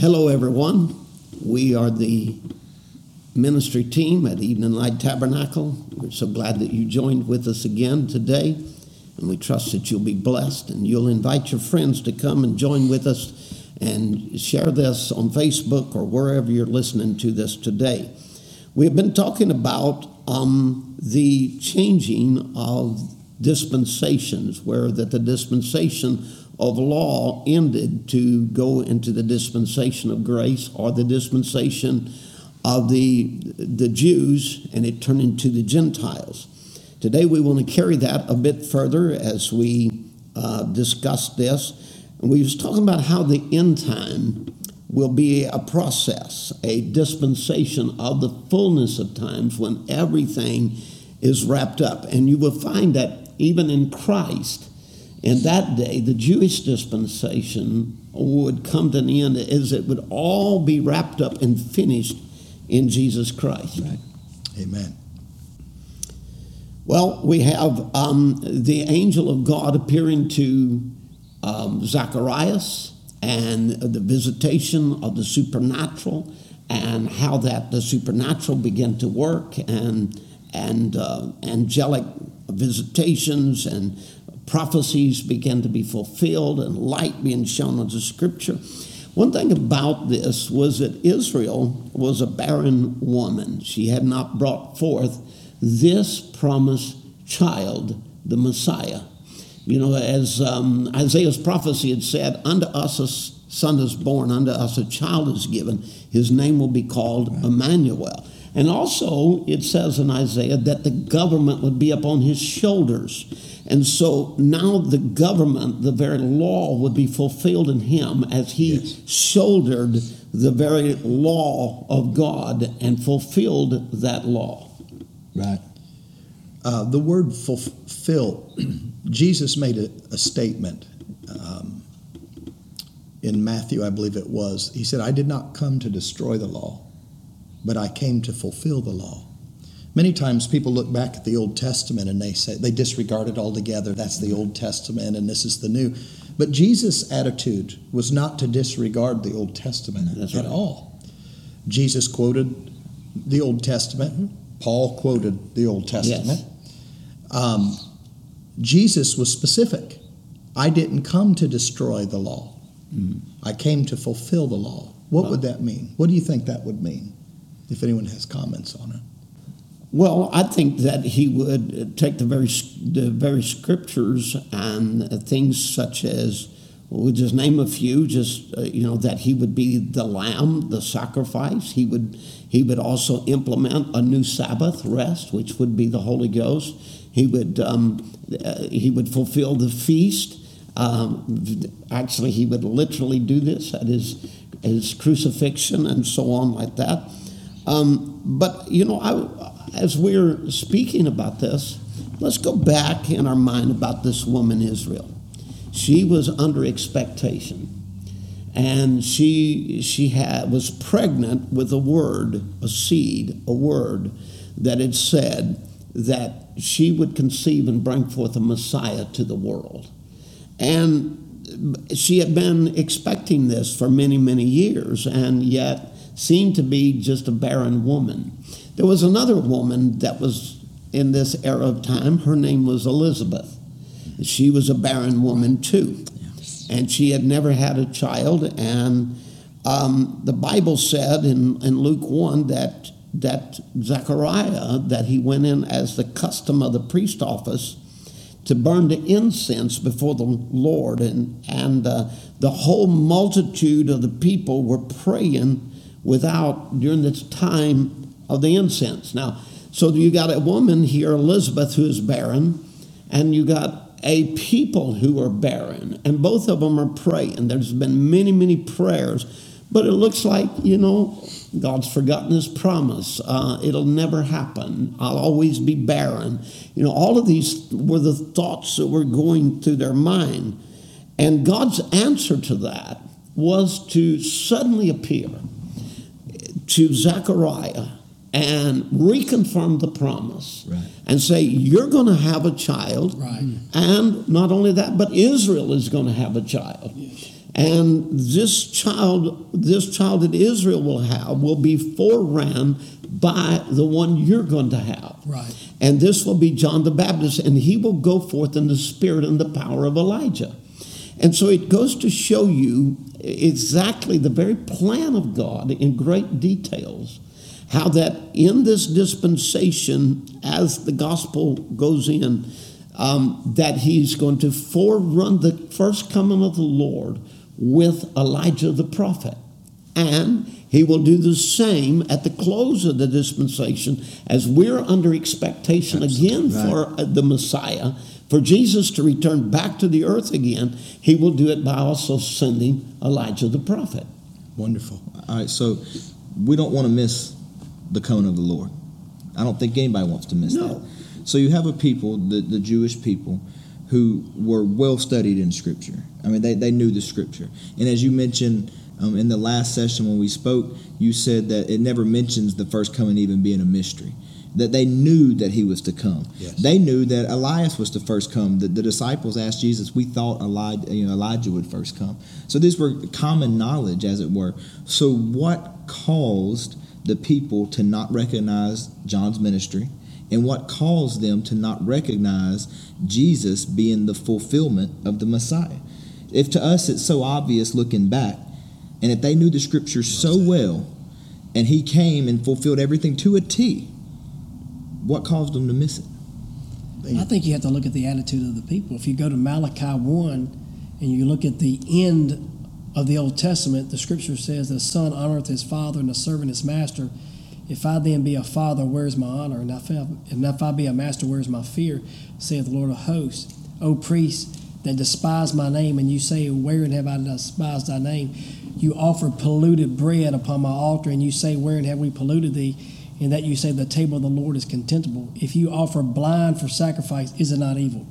Hello, everyone. We are the ministry team at Evening Light Tabernacle. We're so glad that you joined with us again today, and we trust that you'll be blessed and you'll invite your friends to come and join with us and share this on Facebook or wherever you're listening to this today. We have been talking about um, the changing of dispensations, where that the dispensation of law ended to go into the dispensation of grace or the dispensation of the, the Jews and it turned into the Gentiles. Today we want to carry that a bit further as we uh, discuss this. And we was talking about how the end time will be a process, a dispensation of the fullness of times when everything is wrapped up. And you will find that even in Christ, in that day, the Jewish dispensation would come to an end as it would all be wrapped up and finished in Jesus Christ. Right. Amen. Well, we have um, the angel of God appearing to um, Zacharias and the visitation of the supernatural and how that the supernatural began to work and and uh, angelic visitations and prophecies began to be fulfilled and light being shown on the scripture. One thing about this was that Israel was a barren woman. She had not brought forth this promised child, the Messiah. You know, as um, Isaiah's prophecy had said, Unto us a son is born, unto us a child is given. His name will be called. Emmanuel. And also, it says in Isaiah that the government would be upon his shoulders. And so now the government, the very law, would be fulfilled in him as he yes. shouldered the very law of God and fulfilled that law. Right. Uh, the word fulfill, Jesus made a, a statement um, in Matthew, I believe it was. He said, I did not come to destroy the law, but I came to fulfill the law. Many times people look back at the Old Testament and they say they disregard it altogether. That's the Old Testament and this is the New. But Jesus' attitude was not to disregard the Old Testament That's at right. all. Jesus quoted the Old Testament. Paul quoted the Old Testament. Yes. Um, Jesus was specific. I didn't come to destroy the law. Mm-hmm. I came to fulfill the law. What well, would that mean? What do you think that would mean? If anyone has comments on it. Well, I think that he would take the very the very scriptures and things such as we'll just name a few. Just uh, you know that he would be the lamb, the sacrifice. He would he would also implement a new Sabbath rest, which would be the Holy Ghost. He would um, uh, he would fulfill the feast. Um, actually, he would literally do this at his his crucifixion and so on like that. Um, but you know, I as we're speaking about this, let's go back in our mind about this woman, Israel. She was under expectation. And she, she had, was pregnant with a word, a seed, a word that had said that she would conceive and bring forth a Messiah to the world. And she had been expecting this for many, many years, and yet seemed to be just a barren woman. There was another woman that was in this era of time. Her name was Elizabeth. She was a barren woman too. And she had never had a child. And um, the Bible said in, in Luke 1 that, that Zechariah, that he went in as the custom of the priest office to burn the incense before the Lord. And, and uh, the whole multitude of the people were praying without, during this time of the incense. Now, so you got a woman here, Elizabeth, who is barren, and you got a people who are barren, and both of them are praying. There's been many, many prayers, but it looks like, you know, God's forgotten his promise. Uh, it'll never happen. I'll always be barren. You know, all of these were the thoughts that were going through their mind. And God's answer to that was to suddenly appear to Zechariah and reconfirm the promise right. and say you're going to have a child right. and not only that but israel is going to have a child yes. And this child, this child that Israel will have, will be foreran by the one you're going to have. Right. And this will be John the Baptist, and he will go forth in the spirit and the power of Elijah. And so it goes to show you exactly the very plan of God in great details. How that in this dispensation, as the gospel goes in, um, that he's going to forerun the first coming of the Lord with Elijah the prophet. And he will do the same at the close of the dispensation as we're under expectation again Right. for uh, the Messiah, for Jesus to return back to the earth again. He will do it by also sending Elijah the prophet. Wonderful. All right, so we don't want to miss the coming of the Lord. I don't think anybody wants to miss No. that. So you have a people, the, the Jewish people, who were well studied in Scripture. I mean, they, they knew the Scripture. And as you mentioned um, in the last session when we spoke, you said that it never mentions the first coming even being a mystery. That they knew that he was to come. Yes. They knew that Elias was to first come. The, the disciples asked Jesus, "We thought Elijah, you know, Elijah would first come." So these were common knowledge, as it were. So what caused the people to not recognize John's ministry, and what caused them to not recognize Jesus being the fulfillment of the Messiah? If to us it's so obvious looking back, and if they knew the Scriptures so well, and he came and fulfilled everything to a T, what caused them to miss it? I think you have to look at the attitude of the people. If you go to Malachi 1 and you look at the end of the Old Testament, the scripture says, The son honoreth his father and the servant his master. If I then be a father, where's my honor? And if I, and if I be a master, where's my fear? saith the Lord of hosts. O priests that despise my name, and you say, Wherein have I despised thy name? You offer polluted bread upon my altar, and you say, Wherein have we polluted thee? In that you say the table of the Lord is contemptible. If you offer blind for sacrifice, is it not evil?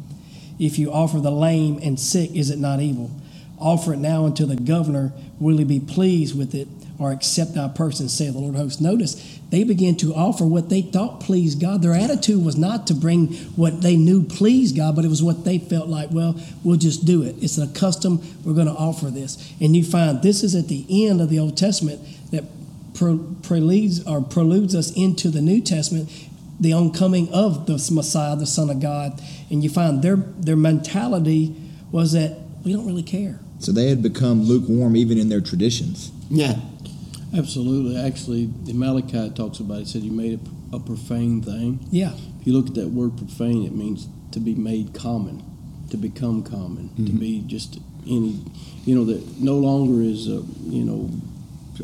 If you offer the lame and sick, is it not evil? Offer it now unto the governor. Will he be pleased with it or accept thy person, saith the Lord of hosts? Notice they began to offer what they thought pleased God. Their attitude was not to bring what they knew pleased God, but it was what they felt like, well, we'll just do it. It's a custom. We're going to offer this. And you find this is at the end of the Old Testament that preludes or preludes us into the New Testament, the oncoming of the Messiah, the Son of God, and you find their their mentality was that we don't really care. So they had become lukewarm even in their traditions. Yeah. Absolutely. Actually, in Malachi talks about it. it said you made it a profane thing. Yeah, If you look at that word profane, it means to be made common, to become common, to mm-hmm. be just any, you know, that no longer is, a, you know,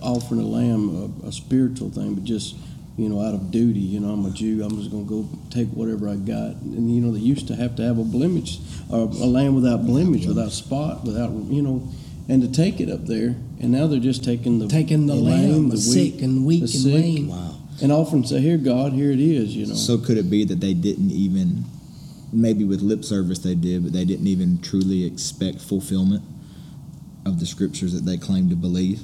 offering a lamb a, a spiritual thing, but just, you know, out of duty. You know, I'm a Jew. I'm just going to go take whatever I got. And you know, they used to have to have a blemish, or a lamb without blemish, without spot, without, you know, and to take it up there. And now they're just taking the taking the, lamb, lame, the, the sick weak, and weak and sick. lame. Wow. and offering say, "Here, God, here it is." You know. So could it be that they didn't even, maybe with lip service they did, but they didn't even truly expect fulfillment of the scriptures that they claimed to believe?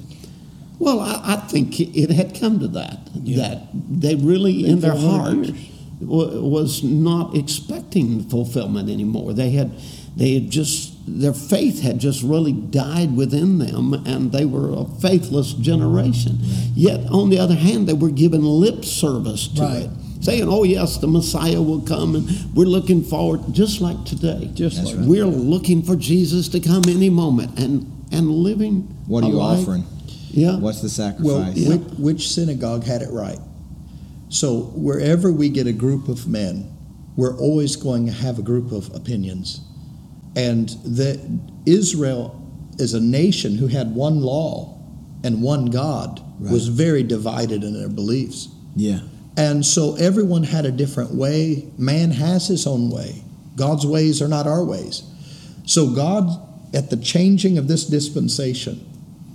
Well, I, I think it had come to that, Yeah. that they really, in their 400 heart, wa- was not expecting fulfillment anymore. They had, they had just, their faith had just really died within them, and they were a faithless generation. Mm-hmm. Yet, on the other hand, they were giving lip service to Right. it, saying, "Oh yes, the Messiah will come, and we're looking forward." Just like today, Just That's like right. we're looking for Jesus to come any moment, and and living. What are you life- offering? Yeah. What's the Well, sacrifice? Yeah. which, which synagogue had it right? So wherever we get a group of men, we're always going to have a group of opinions. And that Israel is a nation who had one law and one God was very divided in their beliefs. yeah. And so everyone had a different way. Man has his own way. God's ways are not our ways. So God, at the changing of this dispensation,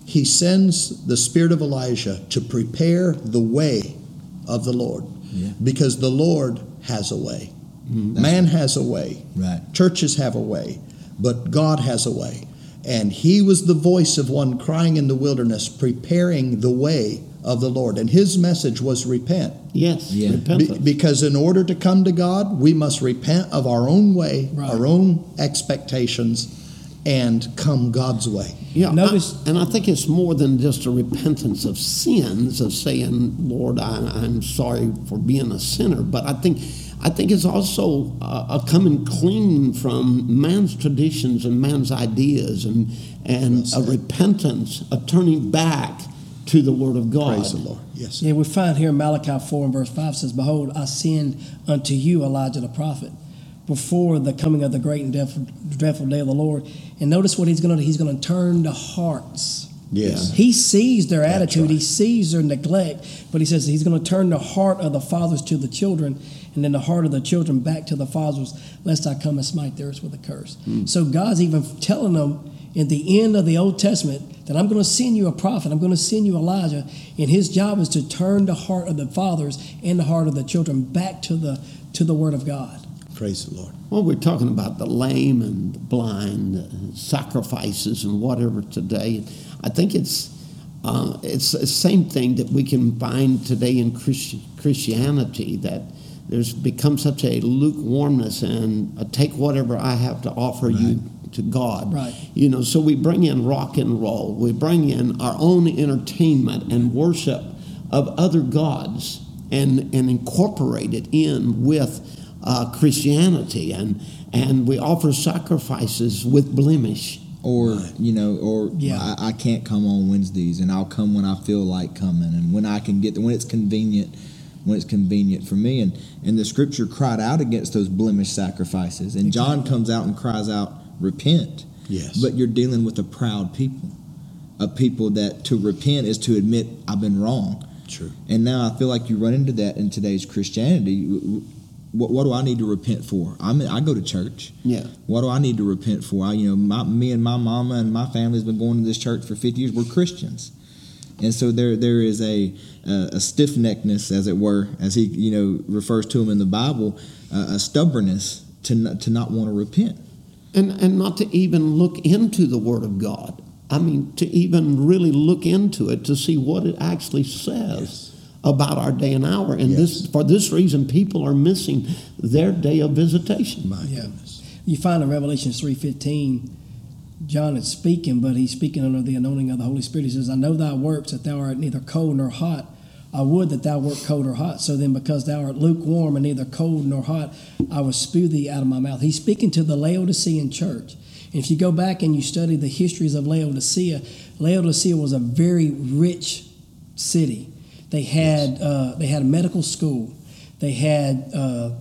he sends the spirit of Elijah to prepare the way of the Lord. Yeah. Because the Lord has a way. Mm-hmm. That's Man has a way. Right. Churches have a way, but God has a way. And he was the voice of one crying in the wilderness, preparing the way of the Lord. And his message was repent. Yes, Yeah. Be- because in order to come to God, we must repent of our own way, Right. our own expectations, and come God's way. Yeah, Notice- I- and I think it's more than just a repentance of sins of saying, "Lord, I, I'm sorry for being a sinner," but I think. I think it's also a, a coming clean from man's traditions and man's ideas and, and a repentance, a turning back to the Word of God. Praise the Lord. Yes. Yeah, we find here in Malachi 4 and verse 5 says, Behold, I send unto you Elijah the prophet before the coming of the great and dreadful, dreadful day of the Lord. And notice what he's going to do. He's going to turn the hearts. Yes. He sees their attitude, right. he sees their neglect, but he says he's going to turn the heart of the fathers to the children, and then the heart of the children back to the fathers, lest I come and smite theirs with a curse. Hmm. So God's even telling them in the end of the Old Testament that I'm going to send you a prophet, I'm going to send you Elijah, and his job is to turn the heart of the fathers and the heart of the children back to the to the Word of God. Praise the Lord. Well, we're talking about the lame and the blind, uh, sacrifices and whatever today. I think it's uh, it's the same thing that we can find today in Christi- Christianity that there's become such a lukewarmness and uh, take whatever I have to offer you to God. Right. You know, so we bring in rock and roll, we bring in our own entertainment and worship of other gods and, and incorporate it in with uh, Christianity and, and we offer sacrifices with blemish. or you know, or Yeah. I, I can't come on Wednesdays, and I'll come when I feel like coming, and when I can get when it's convenient, when it's convenient for me. And and the Scripture cried out against those blemish sacrifices, and John comes out and cries out, "Repent." Yes. But you're dealing with a proud people, a people that to repent is to admit I've been wrong. True. And now I feel like you run into that in today's Christianity. What, what do I need to repent for? I'm, I go to church. Yeah. What do I need to repent for? I, you know, my, me and my mama and my family's been going to this church for 50 years. We're Christians. And so there, there is a, uh, a stiff neckedness, as it were, as he, you know, refers to him in the Bible, uh, a stubbornness to not, to not want to repent. And, and not to even look into the Word of God. I mean, to even really look into it to see what it actually says about our day and hour. And this, for this reason, people are missing their day of visitation. My Yeah. goodness. You find in Revelation three fifteen, John is speaking, but he's speaking under the anointing of the Holy Spirit. He says, "I know thy works that thou art neither cold nor hot. I would that thou wert cold or hot. So then, because thou art lukewarm and neither cold nor hot, I will spew thee out of my mouth." He's speaking to the Laodicean church. And if you go back and you study the histories of Laodicea, Laodicea was a very rich city. They had uh, they had a medical school. They had uh,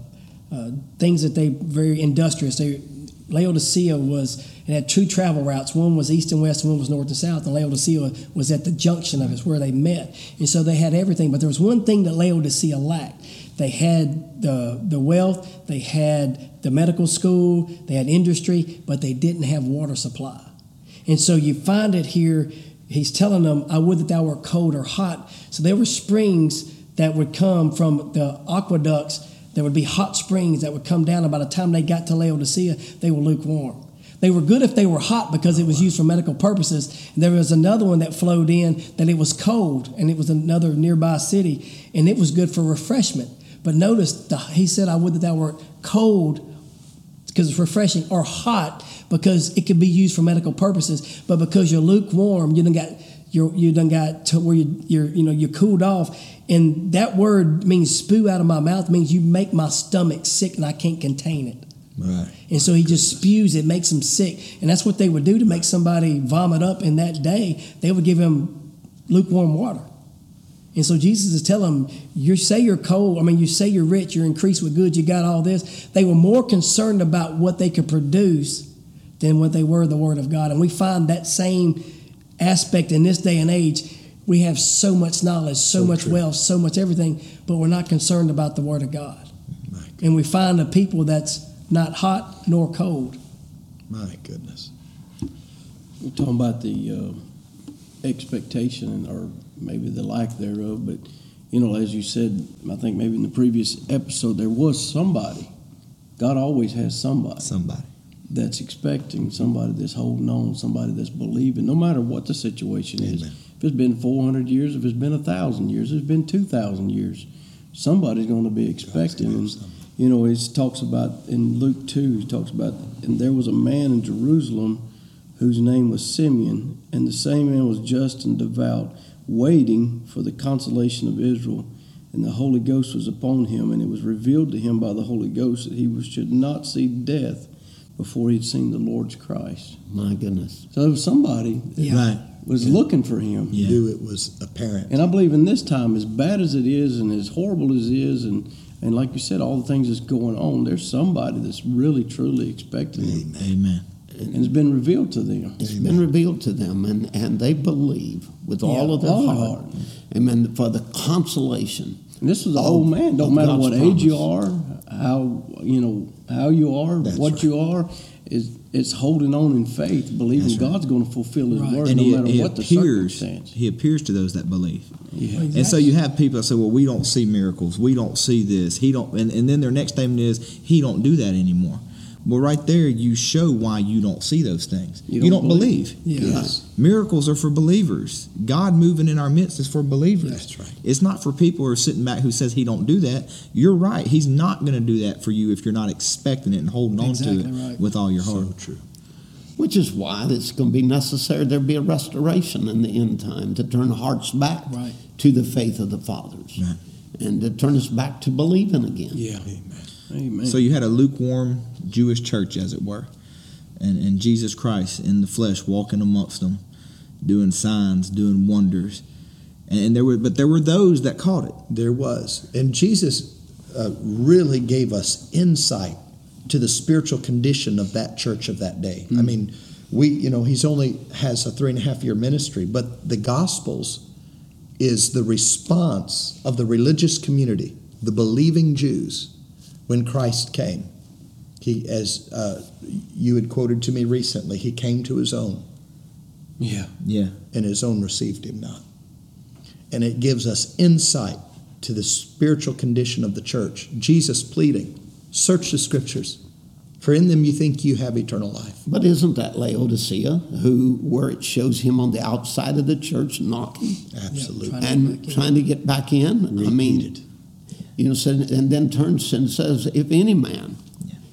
uh, things that they very industrious. They Laodicea was it had two travel routes. One was east and west, and one was north and south. And Laodicea was at the junction of it, where they met. And so they had everything. But there was one thing that Laodicea lacked. They had the the wealth, they had the medical school, they had industry, but they didn't have water supply. And so you find it here. He's telling them, "I would that thou were cold or hot." So there were springs that would come from the aqueducts. There would be hot springs that would come down. And by the time they got to Laodicea, they were lukewarm. They were good if they were hot because it was used for medical purposes. And there was another one that flowed in that it was cold, and it was another nearby city, and it was good for refreshment. But notice, the, he said, "I would that thou were cold because it's refreshing, or hot because it could be used for medical purposes. But because you're lukewarm, you done got you're, you done got to where you, you're you know you're cooled off, and that word means spew out of my mouth means you make my stomach sick and I can't contain it. Right. And so he just spews it, makes him sick, and that's what they would do to make somebody vomit up in that day. They would give him lukewarm water. And so Jesus is telling them, you say you're cold, I mean, you say you're rich, you're increased with goods, you got all this. They were more concerned about what they could produce than what they were the Word of God. And we find that same aspect in this day and age. We have so much knowledge, so, So much true. wealth, so much everything, but we're not concerned about the Word of God. My, And we find a people that's not hot nor cold. my goodness. We're talking about the uh, expectation or maybe the lack thereof, but you know, as you said, I think maybe in the previous episode, there was somebody. God always has somebody Somebody. That's expecting, somebody that's holding on, somebody that's believing, no matter what the situation is. If it's been 400 years, if it's been a thousand years, if it's been 2,000 years, somebody's going to be expecting. And, you know, it talks about in Luke 2, he talks about, and there was a man in Jerusalem whose name was Simeon, and the same man was just and devout, waiting for the consolation of Israel. And the Holy Ghost was upon him, and it was revealed to him by the Holy Ghost that he should not see death before he'd seen the Lord's Christ. My goodness. So somebody Yeah. Right. was looking for him. Yeah. Knew it was apparent. And I believe in this time, as bad as it is and as horrible as it is, and, and like you said, all the things that's going on, there's somebody that's really, truly expecting him. Amen. And it's been revealed to them. It's been revealed to them, and, and they believe with all of their all heart. heart. Amen. For the consolation. And this is an old man. Don't matter God's what age you are, how you know how you are, That's what right. you are. Is it's holding on in faith, believing right. God's going to fulfill His Right. word And no he, matter he what the appears. circumstance. He appears to those that believe. Yeah. Exactly. And so you have people that say, "Well, we don't see miracles. We don't see this. He don't." And, and then their next statement is, "He don't do that anymore." Well, right there, you show why you don't see those things. You You don't don't, believe. Yeah. Yes. Miracles are for believers. God moving in our midst is for believers. That's right. It's not for people who are sitting back who says He don't do that. You're right. He's not going to do that for you if you're not expecting it and holding on Exactly to it right. with all your heart. So true. Which is why it's going to be necessary there'll be a restoration in the end time to turn hearts back Right. to the faith of the fathers Right. and to turn us back to believing again. Yeah. Amen. Amen. So you had a lukewarm Jewish church, as it were, and, and Jesus Christ in the flesh walking amongst them, doing signs, doing wonders, and, and there were, but there were those that caught it. There was. And Jesus uh, really gave us insight to the spiritual condition of that church of that day. I mean, we, you know, he's only has a three and a half year ministry, but the Gospels is the response of the religious community, the believing Jews, when Christ came. He, as uh, you had quoted to me recently, he came to his own, yeah. Yeah, and his own received him not. And it gives us insight to the spiritual condition of the church. Jesus pleading, Search the scriptures, for in them you think you have eternal life. But isn't that Laodicea, who where it shows him on the outside of the church knocking Absolutely. trying and get back in. trying to get back in? I mean, Repeated. You know, said, and then turns and says, "If any man,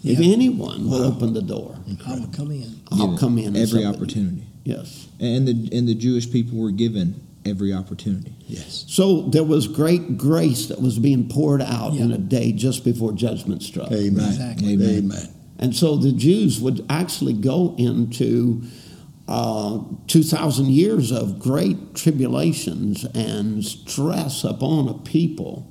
if Yeah. anyone will open the door, I will come in. I'll Give it come in." every sup opportunity, Yes. and the and the Jewish people were given every opportunity. Yes. So there was great grace that was being poured out in a day just before judgment struck. Amen. Exactly. Amen. Amen. And so the Jews would actually go into uh, 2,000 years of great tribulations and stress upon a people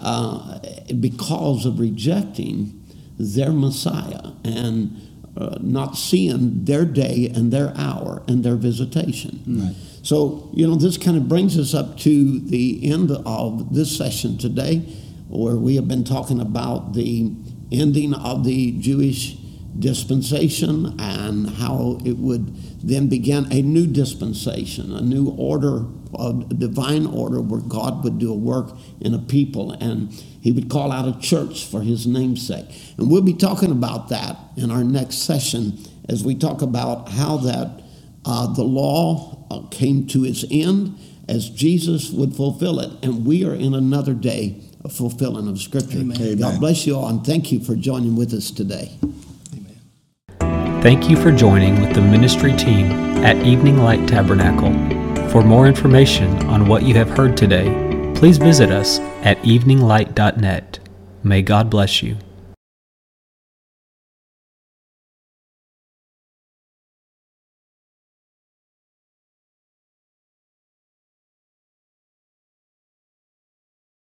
uh, because of rejecting their Messiah and uh, not seeing their day and their hour and their visitation. Right. So, you know, this kind of brings us up to the end of this session today, where we have been talking about the ending of the Jewish dispensation and how it would then begin a new dispensation, a new order, a divine order where God would do a work in a people and he would call out a church for his namesake. And we'll be talking about that in our next session as we talk about how that uh, the law uh, came to its end as Jesus would fulfill it. And we are in another day of fulfilling of Scripture. Amen. God bless you all and thank you for joining with us today. Thank you for joining with the ministry team at Evening Light Tabernacle. For more information on what you have heard today, please visit us at eveninglight.net. May God bless you.